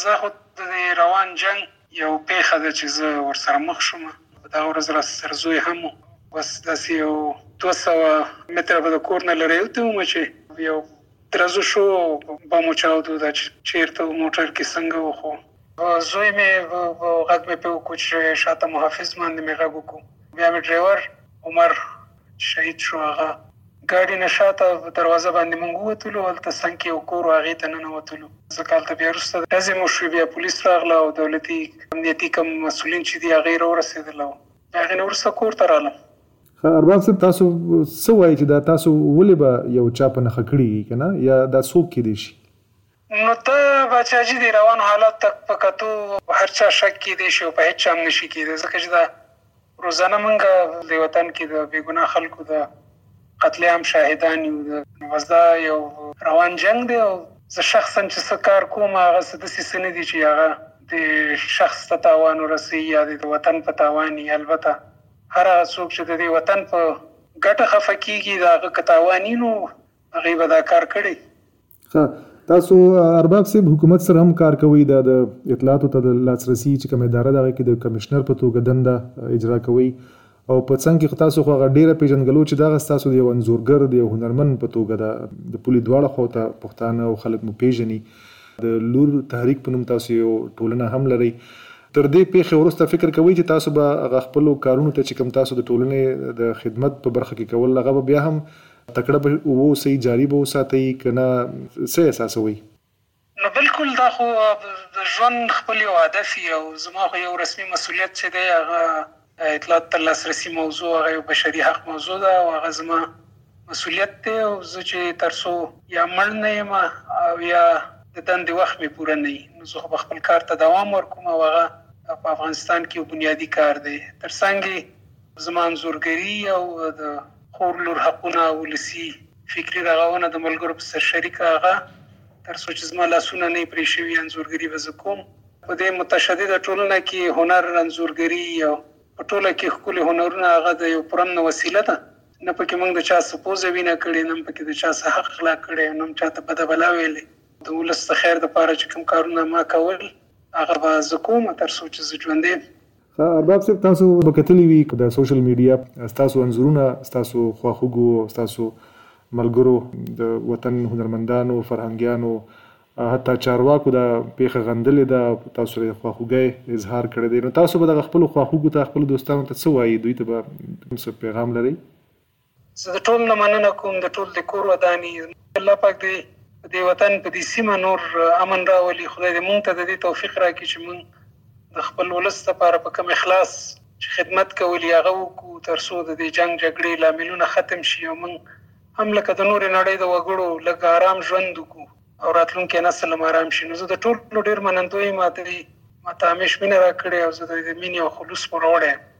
زه خو د روان جنگ یو پیښه ده چې زه ورسره مخ شوم. دا ورځ را سره زوی هم بس داسې یو دوه سوه متره به د کور نه لرې. وتې وم چې یو درزو شو به مو چاودو دا چېرته موټر کې څنګه و خو. زوی مې غږ مې پې وکړو چې شاته محافظ باندې مې غږ وکړو. بیا مې ډرایور عمر شهید شو، هغه ګاډي نشاته دروازه باندې مونږ وتلو ولته څنګه یو کور هغه ته نه وتلو ځکه ته بیا وروسته لازم شو بیا پولیس راغله او دولتي امنیتي کوم مسولین چې دی هغه را رسیدل هغه نو ورسره کور ته رااله ارباب صاحب تاسو څه وایي چې دا تاسو ولې به یو چا په نخ کړی کنه یا دا څوک کې دي شي؟ نو ته بچاجي دی روان حالت تک پکاتو هر چا شک کې دي شو په هیڅ چا نشي کېده ځکه چې دا روزانه مونږ د وطن کې د بیګناه خلکو د قتل عام شاهدان یو وزدا یو روان جنگ دی او. زه شخصا چې څه کار کوم، هغه څه د سیسنه دي چې هغه د شخص ته تاوان ورسي یا د وطن په تاوان البته هر هغه څوک چې د وطن په ګټه خفه کیږي دا هغه کتاوانینو هغه به دا کار کړي تاسو ارباب صاحب حکومت سره هم کار کوي د اطلاعاتو ته د لاسرسي چې کوم اداره دغه کې د کمشنر په توګه دنده اجرا کوي او په څنګه کې تاسو خو ډیره پیژنګلو چې دا تاسو د یو انزورګر د یو هنرمن په توګه د پولی دواړه خو ته پښتانه او خلک مو پیژني. د لور تحریک په نوم تاسو یو ټولنه هم لري تر دې پیښه ورسته فکر کوي چې تاسو به خپل کارونو ته چې کوم تاسو د ټولنې د خدمت په برخه کې کول لغه بیا هم تکړه به وو سي جاری به وساتي کنه څه احساس وي نو بالکل دا خو د ژوند خپل یو هدف او زما خو یو رسمي مسولیت چې دی، هغه اطلاعات تر لاسرسي موضوع، هغه بشري حق موضوع ده او هغه زما مسولیت دی او زه چې ترسو یا مړ نه یم او یا د دندې وخت می پوره نه نو زه خپل کار ته دوام ورکوم او هغه په افغانستان کې بنیادی کار دی. تر څنګه زمان زورګری او د خور لور حقونه ولسی فکری رغونه د ملګرو په سر شریک هغه، تر څو چې زما لاسونه نه پرې شوی انزورګری وزکوم په دې متشدد ټولنه کې هنر انزورګری او په ټوله کې خپل هنرونه هغه د یو پرم وسیله ده. نه پکې موږ د چا سپوزه وینه کړې، نه پکې د چا څخه حق خلا کړې، نه چاته بد بلا ویلې. د ولس خیر د پاره چې کوم کارونه ما کول، هغه به زکوم تر سوچ ز ژوندې ارباب صاحب، تاسو به کتلی وي د سوشل میډیا تاسو انزورونه تاسو خواخوګو تاسو ملګرو، د وطن هنرمندانو، فرهنګیانو حتی چارواکو د پیښه غندلې ده، تاسو لري خواخوږي اظهار کړی دی. نو تاسو به د خپل خواخوږو ته خپل دوستانو ته څه وایي دوی ته به څه پیغام لري زه د ټول نه مننه کوم، د ټول د کور ودانی الله پاک دې د وطن، په دې سیمه نور امن راولي. خدای دې مونږ ته د دې توفیق راکړي چې مونږ د خپل ولست لپاره په کوم اخلاص چې خدمت کولی، هغه وکړو، تر څو د دې جنگ جګړې، لاملونه ختم شي او مونږ هم لکه د نور نړۍ د وګړو لکه آرام ژوند وکړو. او راتلون راتلونکي نسل مارام شي. نو زه د ټول ډیر منندوی ماته ماته همیش مینه راکړې او زه د مینې او خلوص پر وړم